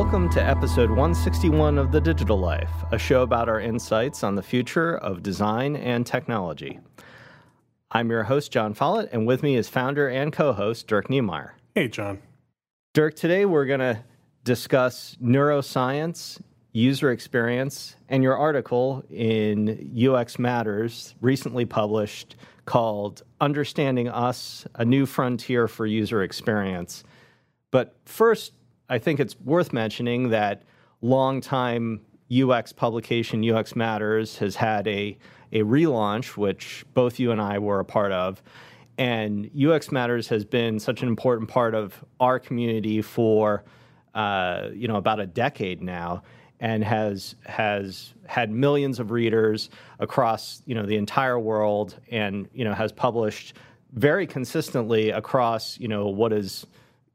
Welcome to episode 161 of The Digital Life, a show about our insights on the future of design and technology. I'm your host, Jon Follett, and with me is founder and co host, Dirk Knemeyer. Hey, Jon. Dirk, today we're going to discuss neuroscience, user experience, and your article in UX Matters, recently published, called Understanding Us A New Frontier for User Experience. But first, I think it's worth mentioning that longtime UX publication, UX Matters, has had a, a relaunch, which both you and I were a part of. And UX Matters has been such an important part of our community for uh, you know about a decade now, and has has had millions of readers across you know the entire world, and you know has published very consistently across you know what is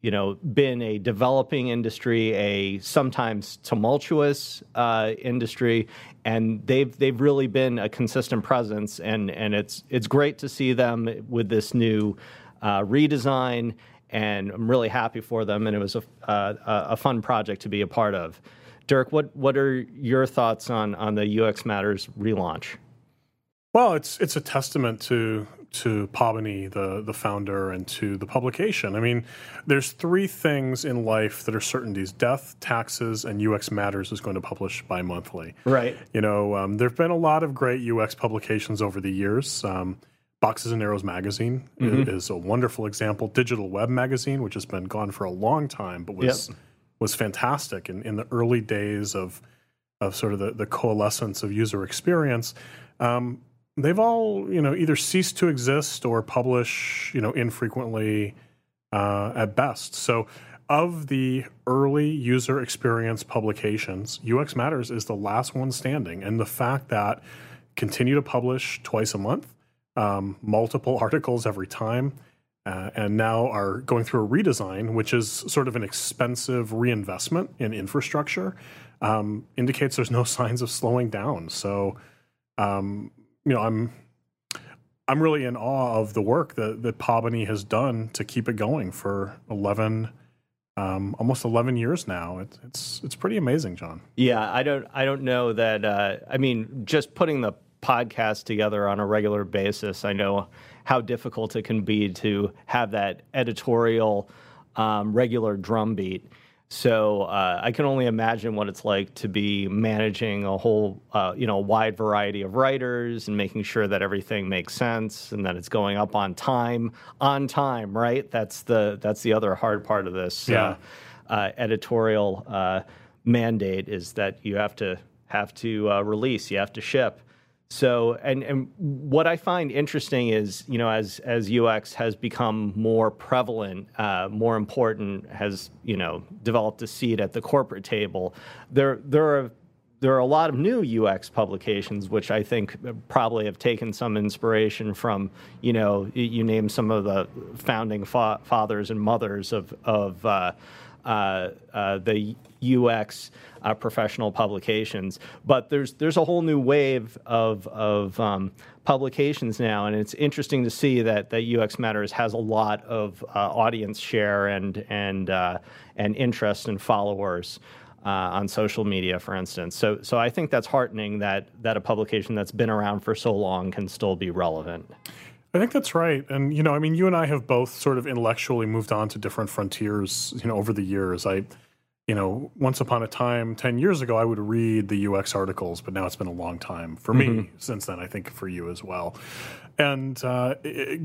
you know, been a developing industry, a sometimes tumultuous uh, industry, and they've they've really been a consistent presence, and and it's it's great to see them with this new uh, redesign, and I'm really happy for them, and it was a uh, a fun project to be a part of. Dirk, what what are your thoughts on on the UX Matters relaunch? Well, it's it's a testament to to Pabini, the the founder, and to the publication. I mean, there's three things in life that are certainties: death, taxes, and UX Matters is going to publish bi-monthly. Right. You know, um, there've been a lot of great UX publications over the years. Um, Boxes and Arrows magazine mm-hmm. is, a wonderful example. Digital Web magazine, which has been gone for a long time, but was yep. was fantastic in, in the early days of of sort of the, the coalescence of user experience. Um, they've all you know either ceased to exist or publish you know infrequently uh, at best. So of the early user experience publications, UX Matters is the last one standing, and the fact that continue to publish twice a month, um, multiple articles every time. Uh, and now are going through a redesign, which is sort of an expensive reinvestment in infrastructure, um, indicates there's no signs of slowing down. So, um, you know, I'm I'm really in awe of the work that that Pabini has done to keep it going for eleven, um, almost eleven years now. It's it's it's pretty amazing, Jon. Yeah, I don't I don't know that. Uh, I mean, just putting the podcast together on a regular basis, I know how difficult it can be to have that editorial um, regular drumbeat. So uh, I can only imagine what it's like to be managing a whole, uh, you know, wide variety of writers and making sure that everything makes sense and that it's going up on time, on time, right? That's the that's the other hard part of this yeah. uh, editorial uh, mandate is that you have to have to uh, release, you have to ship. So, and, and what I find interesting is, you know, as, as UX has become more prevalent, uh, more important, has, you know, developed a seat at the corporate table, there, there are there are a lot of new UX publications, which I think probably have taken some inspiration from, you know, you name some of the founding fa- fathers and mothers of, of uh, the UX uh, professional publications. But there's there's a whole new wave of of um, publications now, and it's interesting to see that that UX Matters has a lot of uh, audience share and and uh, and interest and followers. Uh, on social media, for instance, so so I think that's heartening that that a publication that's been around for so long can still be relevant. I think that's right. And, you know, I mean, you and I have both sort of intellectually moved on to different frontiers, you know, over the years. I, you know, once upon a time, 10 years ago, I would read the UX articles, but now it's been a long time for mm-hmm. me since then, I think for you as well. And uh,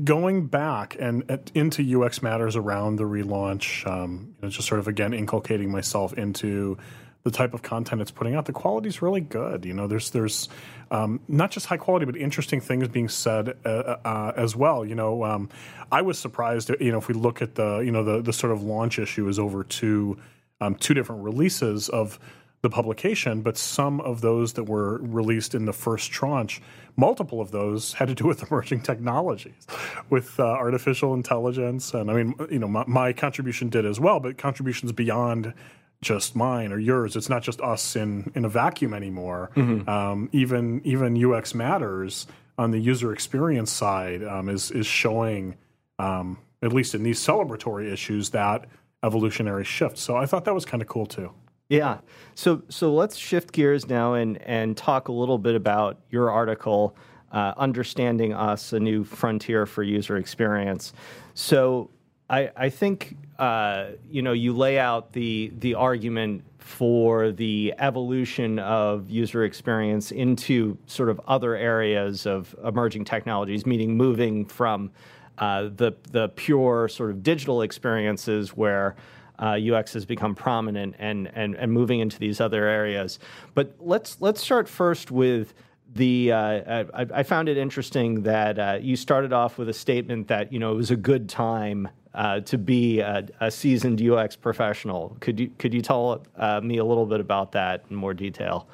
going back and into UX matters around the relaunch, um, you know, just sort of again inculcating myself into the type of content it's putting out, the quality is really good. You know, there's there's um, not just high quality, but interesting things being said uh, uh, as well. You know, um, I was surprised. You know, if we look at the you know the the sort of launch issue is over two um, two different releases of the publication, but some of those that were released in the first tranche, multiple of those had to do with emerging technologies, with uh, artificial intelligence, and I mean, you know, my, my, contribution did as well, but contributions beyond just mine or yours. It's not just us in in a vacuum anymore. Mm-hmm. Um, even even UX matters on the user experience side um, is is showing um, at least in these celebratory issues that evolutionary shift. So I thought that was kind of cool too. Yeah. So so let's shift gears now and and talk a little bit about your article, uh, understanding us, a new frontier for user experience. So I I think uh, you know you lay out the the argument for the evolution of user experience into sort of other areas of emerging technologies, meaning moving from uh, the the pure sort of digital experiences where uh, UX has become prominent and, and and moving into these other areas. But let's let's start first with the. Uh, I, I, found it interesting that uh, you started off with a statement that you know it was a good time uh, to be a, a, seasoned UX professional. Could you could you tell uh, me a little bit about that in more detail?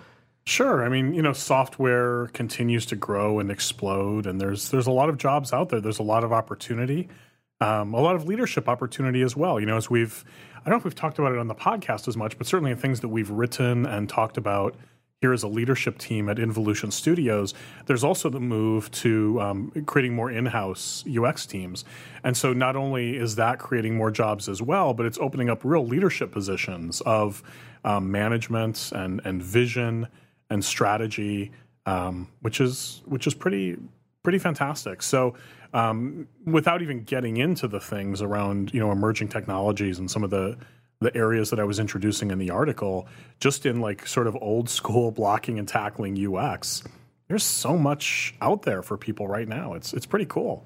Sure. I mean, you know, software continues to grow and explode, and there's there's a lot of jobs out there. There's a lot of opportunity, um, a lot of leadership opportunity as well. You know, as we've I don't know if we've talked about it on the podcast as much, but certainly in things that we've written and talked about here as a leadership team at Involution Studios, there's also the move to um, creating more in-house UX teams. And so not only is that creating more jobs as well, but it's opening up real leadership positions of um, management and and vision and strategy, um, which is which is pretty pretty fantastic. So um, without even getting into the things around you know emerging technologies and some of the the areas that I was introducing in the article, just in like sort of old school blocking and tackling UX, there's so much out there for people right now. It's it's pretty cool.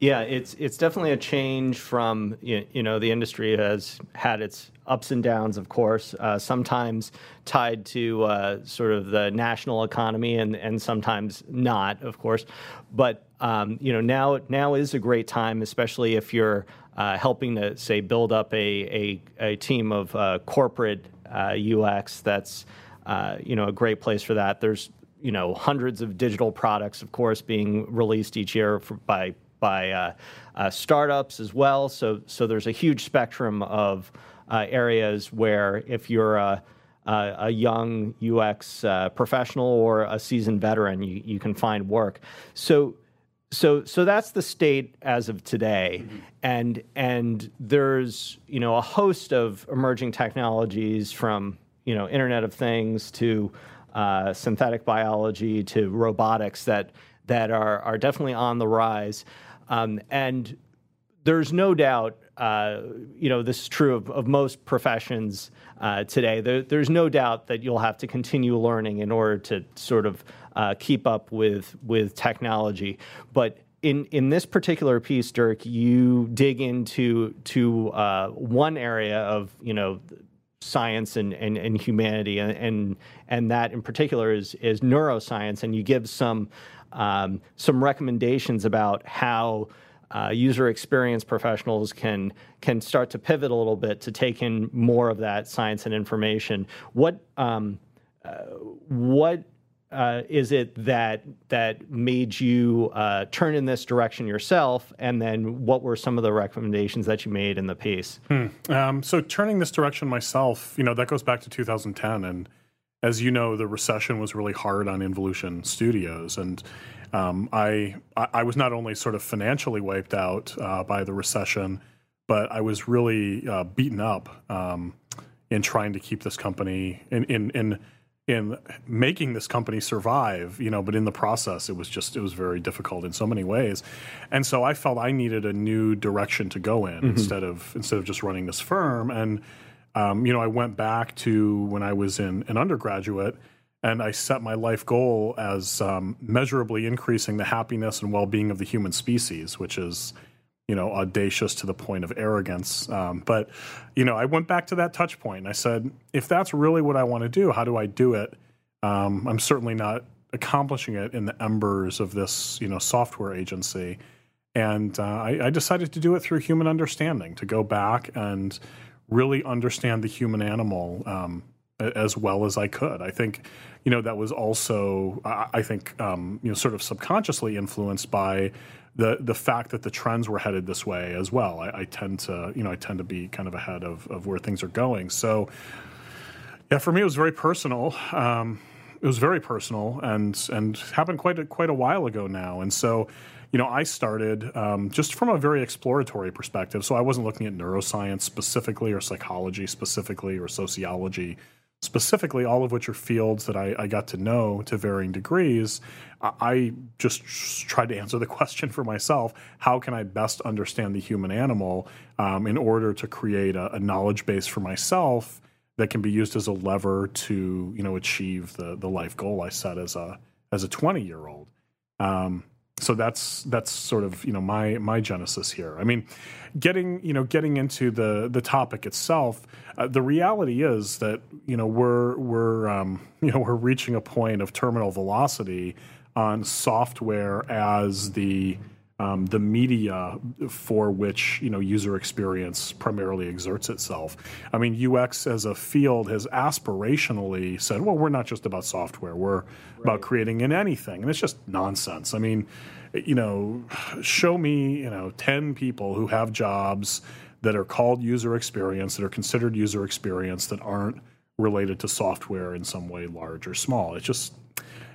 Yeah, it's it's definitely a change from you know the industry has had its ups and downs, of course, uh, sometimes tied to uh, sort of the national economy and and sometimes not, of course. But um, you know now now is a great time, especially if you're helping to say build up a a, a team of uh, corporate UX. Uh, that's uh, you know a great place for that. There's you know hundreds of digital products, of course, being released each year for, by by uh, uh, startups as well. So, so there's a huge spectrum of uh, areas where if you're a, a, a young UX uh, professional or a seasoned veteran, you, you can find work. So, so, so that's the state as of today, mm-hmm. and and there's you know a host of emerging technologies from you know Internet of Things to uh, synthetic biology to robotics that that are are definitely on the rise. Um, and there's no doubt, uh, you know, this is true of, of most professions uh, today. There, there's no doubt that you'll have to continue learning in order to sort of uh, keep up with with technology. But in in this particular piece, Dirk, you dig into to uh, one area of you know science and, and, and humanity and, and and that in particular is is neuroscience and you give some um, some recommendations about how uh, user experience professionals can can start to pivot a little bit to take in more of that science and information. What um, uh, what uh, is it that that made you uh, turn in this direction yourself? And then what were some of the recommendations that you made in the piece? Hmm. Um, so turning this direction myself, you know, that goes back to 2010, and as you know, the recession was really hard on Involution Studios, and um, I I was not only sort of financially wiped out uh, by the recession, but I was really uh, beaten up um, in trying to keep this company in in in in making this company survive, you know, but in the process, it was just it was very difficult in so many ways, and so I felt I needed a new direction to go in mm-hmm. instead of instead of just running this firm. And um, you know, I went back to when I was in an undergraduate and I set my life goal as um, measurably increasing the happiness and well being of the human species, which is, you know, audacious to the point of arrogance. Um, but, you know, I went back to that touch point and I said, if that's really what I want to do, how do I do it? Um, I'm certainly not accomplishing it in the embers of this, you know, software agency. And uh, I, I decided to do it through human understanding, to go back and really understand the human animal um, as well as I could. I think, you know, that was also, I think, um, you know, sort of subconsciously influenced by the the fact that the trends were headed this way as well. I, I tend to, you know, I tend to be kind of ahead of, of where things are going. So, yeah, for me, it was very personal. Um, it was very personal and and happened quite a, quite a while ago now. And so, you know, I started um, just from a very exploratory perspective. So I wasn't looking at neuroscience specifically or psychology specifically or sociology specifically, all of which are fields that I, I got to know to varying degrees. I just tried to answer the question for myself how can I best understand the human animal um, in order to create a, a, knowledge base for myself that can be used as a lever to you know achieve the the life goal I set as a as a 20 year old. Um, so that's that's sort of you know my my genesis here. I mean, getting you know getting into the the topic itself, uh, the reality is that you know we're we're um, you know we're reaching a point of terminal velocity on software as the um, the media for which you know user experience primarily exerts itself. I mean, UX as a field has aspirationally said, "Well, we're not just about software; we're right. about creating in anything," and it's just nonsense. I mean, you know, show me you know ten people who have jobs that are called user experience that are considered user experience that aren't related to software in some way, large or small. It just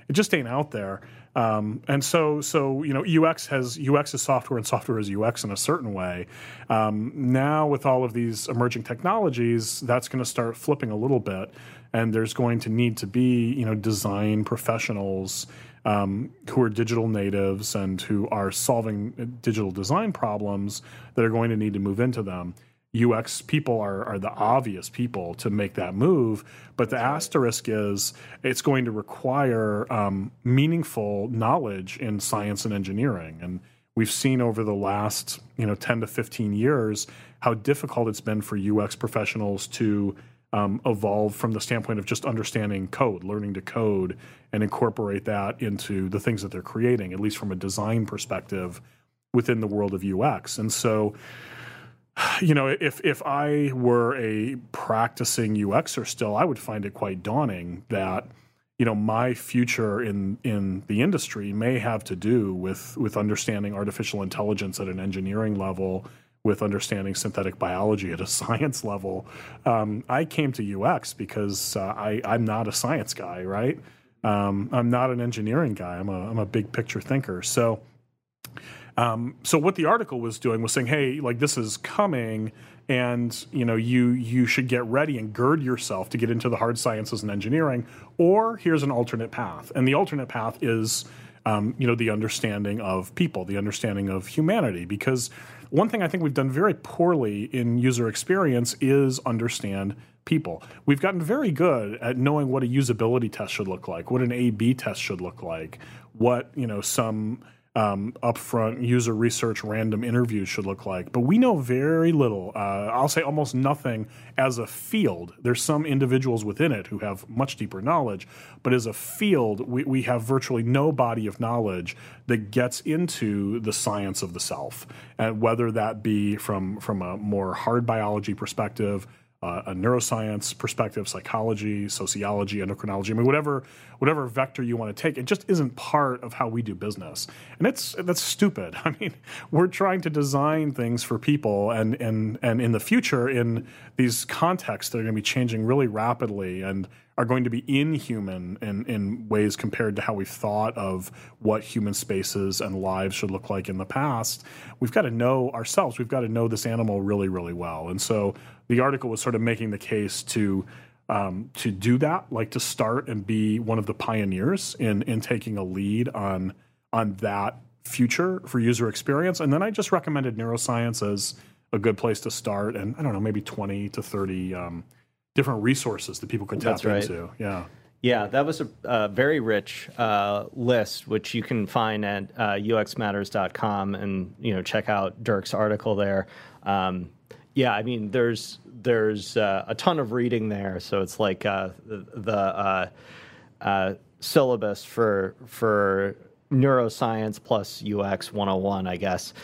it just ain't out there. Um, and so, so you know, UX has UX is software, and software is UX in a certain way. Um, now, with all of these emerging technologies, that's going to start flipping a little bit, and there's going to need to be you know design professionals um, who are digital natives and who are solving digital design problems that are going to need to move into them. UX people are, are the obvious people to make that move. But the asterisk is it's going to require um, meaningful knowledge in science and engineering. And we've seen over the last you know 10 to 15 years how difficult it's been for UX professionals to um, evolve from the standpoint of just understanding code, learning to code, and incorporate that into the things that they're creating, at least from a design perspective within the world of UX. And so you know, if if I were a practicing UXer still, I would find it quite daunting that you know my future in in the industry may have to do with with understanding artificial intelligence at an engineering level with understanding synthetic biology at a science level. Um, i came to ux because uh, I, i'm not a science guy right? Um, i'm not an engineering guy. I'm a, I'm a big picture thinker. So um, so what the article was doing was saying, hey, like this is coming, and you know you you should get ready and gird yourself to get into the hard sciences and engineering. Or here's an alternate path, and the alternate path is. Um, you know the understanding of people, the understanding of humanity, because one thing I think we've done very poorly in user experience is understand people. We've gotten very good at knowing what a usability test should look like, what an A/B test should look like, what you know some um, upfront user research random interviews should look like. But we know very little. Uh, I'll say almost nothing as a field. There's some individuals within it who have much deeper knowledge, but as a field, we, we have virtually no body of knowledge that gets into the science of the self, and whether that be from from a more hard biology perspective uh, a neuroscience perspective, psychology, sociology, endocrinology. I mean, whatever whatever vector you want to take, it just isn't part of how we do business, and it's that's stupid. I mean, we're trying to design things for people, and and and in the future, in these contexts that are going to be changing really rapidly and are going to be inhuman in, in ways compared to how we've thought of what human spaces and lives should look like in the past. We've got to know ourselves. We've got to know this animal really, really well. And so the article was sort of making the case to um, to do that, like to start and be one of the pioneers in in taking a lead on on that future for user experience. And then I just recommended neuroscience as a good place to start, and I don't know, maybe twenty to thirty um, different resources that people could tap right. into. Yeah. Yeah, that was a, a very rich uh, list, which you can find at uh, uxmatters.com and you know check out Dirk's article there. Um, yeah, I mean, there's there's uh, a ton of reading there, so it's like uh, the, the uh, uh syllabus for for neuroscience plus UX 101, I guess.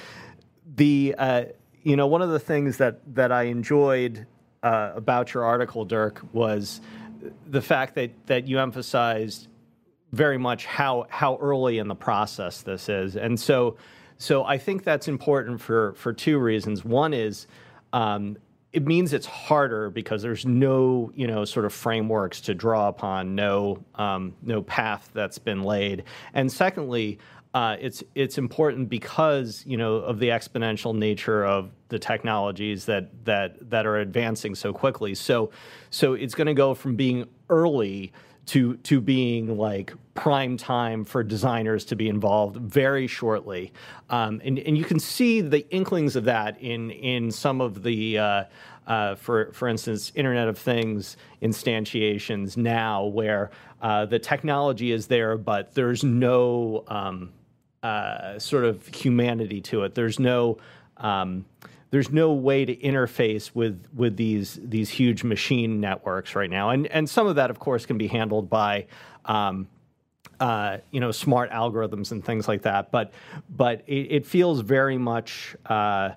The uh, you know one of the things that that I enjoyed about your article, Dirk, was the fact that that you emphasized very much how how early in the process this is, and so so I think that's important for for two reasons. One is um, it means it's harder because there's no you know sort of frameworks to draw upon, no um, no path that's been laid, and secondly. uh, it's it's important because you know of the exponential nature of the technologies that that that are advancing so quickly. So so it's going to go from being early to to being like prime time for designers to be involved very shortly, um, and and you can see the inklings of that in in some of the. Uh, uh, for for instance, Internet of Things instantiations now, where uh, the technology is there, but there's no um, uh, sort of humanity to it. There's no um, there's no way to interface with with these these huge machine networks right now, and and some of that, of course, can be handled by. Um, uh, you know, smart algorithms and things like that, but but it, it feels very much, uh,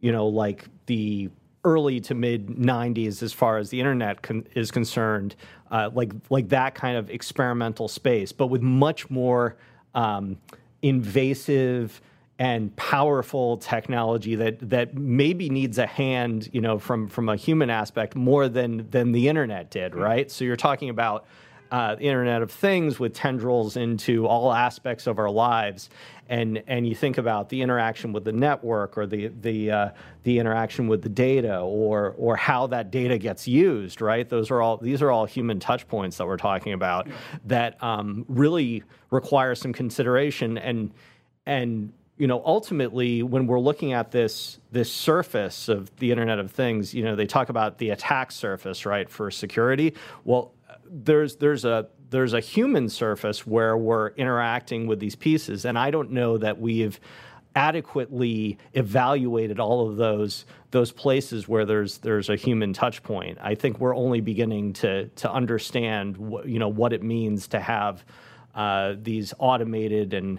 you know, like the early to mid 90s as far as the internet con- is concerned, uh, like like that kind of experimental space, but with much more um, invasive and powerful technology that that maybe needs a hand, you know, from from a human aspect more than than the internet did, mm-hmm. right? So you're talking about uh, the Internet of Things with tendrils into all aspects of our lives, and and you think about the interaction with the network or the the uh, the interaction with the data or or how that data gets used, right? Those are all these are all human touch points that we're talking about that um, really require some consideration and and you know, ultimately, when we're looking at this this surface of the Internet of Things, you know, they talk about the attack surface, right, for security. Well, there's there's a there's a human surface where we're interacting with these pieces, and I don't know that we've adequately evaluated all of those those places where there's there's a human touch point. I think we're only beginning to to understand wh- you know what it means to have uh, these automated and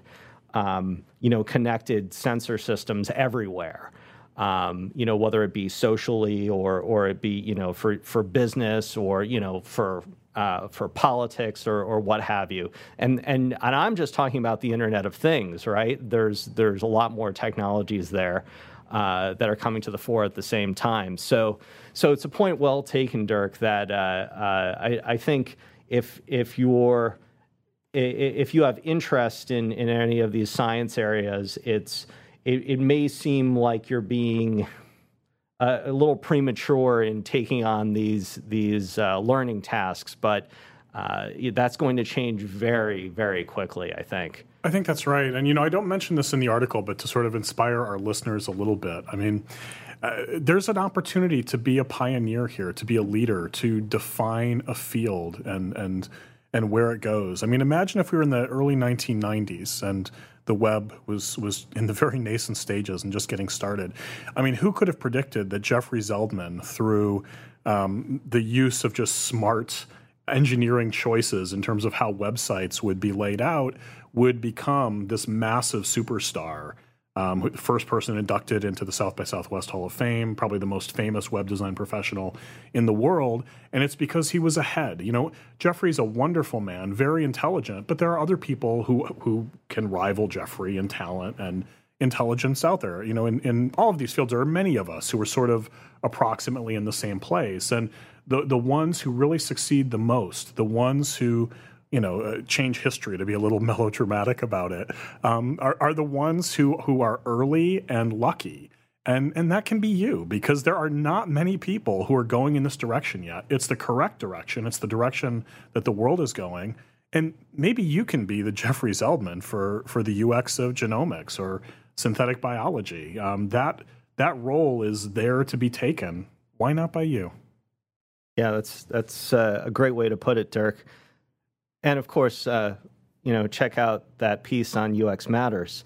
um, you know, connected sensor systems everywhere. Um, you know, whether it be socially or or it be you know for for business or you know for uh, for politics or, or what have you. And, and and I'm just talking about the Internet of Things, right? There's there's a lot more technologies there uh, that are coming to the fore at the same time. So so it's a point well taken, Dirk. That uh, uh I, I think if if you're if you have interest in, in any of these science areas, it's it, it may seem like you're being a, a, little premature in taking on these these uh, learning tasks, but uh, that's going to change very very quickly. I think. I think that's right, and you know I don't mention this in the article, but to sort of inspire our listeners a little bit. I mean. Uh, there's an opportunity to be a pioneer here, to be a leader, to define a field and and and where it goes. I mean, imagine if we were in the early 1990s and the web was was in the very nascent stages and just getting started. I mean, who could have predicted that Jeffrey Zeldman, through um, the use of just smart engineering choices in terms of how websites would be laid out, would become this massive superstar um, first person inducted into the South by Southwest Hall of Fame, probably the most famous web design professional in the world. And it's because he was ahead. You know, Jeffrey's a wonderful man, very intelligent, but there are other people who who can rival Jeffrey in talent and intelligence out there. You know, in, in all of these fields, there are many of us who are sort of approximately in the same place. And the the ones who really succeed the most, the ones who you know, uh, change history to be a little melodramatic about it, um, are, are the ones who who are early and lucky. And, and that can be you because there are not many people who are going in this direction yet. It's the correct direction. It's the direction that the world is going. And maybe you can be the Jeffrey Zeldman for, for the UX of genomics or synthetic biology. Um, that, that role is there to be taken. Why not by you? Yeah, that's, that's uh, a great way to put it, Dirk. And of course, uh, you know, check out that piece on UX Matters.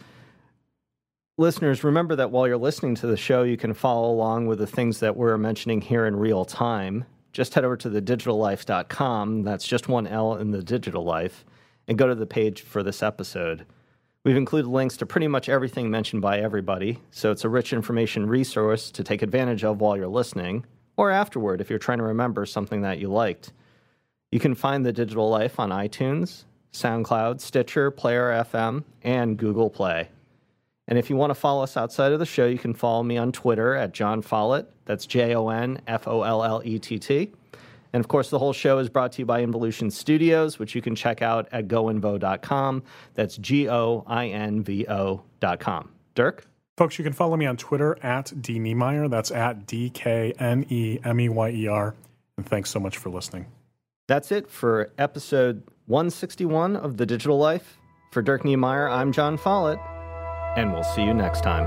Listeners, remember that while you're listening to the show, you can follow along with the things that we're mentioning here in real time. Just head over to thedigitallife.com. That's just one L in the digital life, and go to the page for this episode. We've included links to pretty much everything mentioned by everybody, so it's a rich information resource to take advantage of while you're listening, or afterward if you're trying to remember something that you liked. You can find The Digital Life on iTunes, SoundCloud, Stitcher, Player FM, and Google Play. And if you want to follow us outside of the show, you can follow me on Twitter at Jon Follett. That's J O N F O L L E T T. And of course, the whole show is brought to you by Involution Studios, which you can check out at goinvo.com. That's G O I N V O.com. Dirk? Folks, you can follow me on Twitter at D Knemeyer. That's at D K N E M E Y E R. And thanks so much for listening. That's it for episode 161 of The Digital Life. For Dirk Knemeyer, I'm Jon Follett, and we'll see you next time.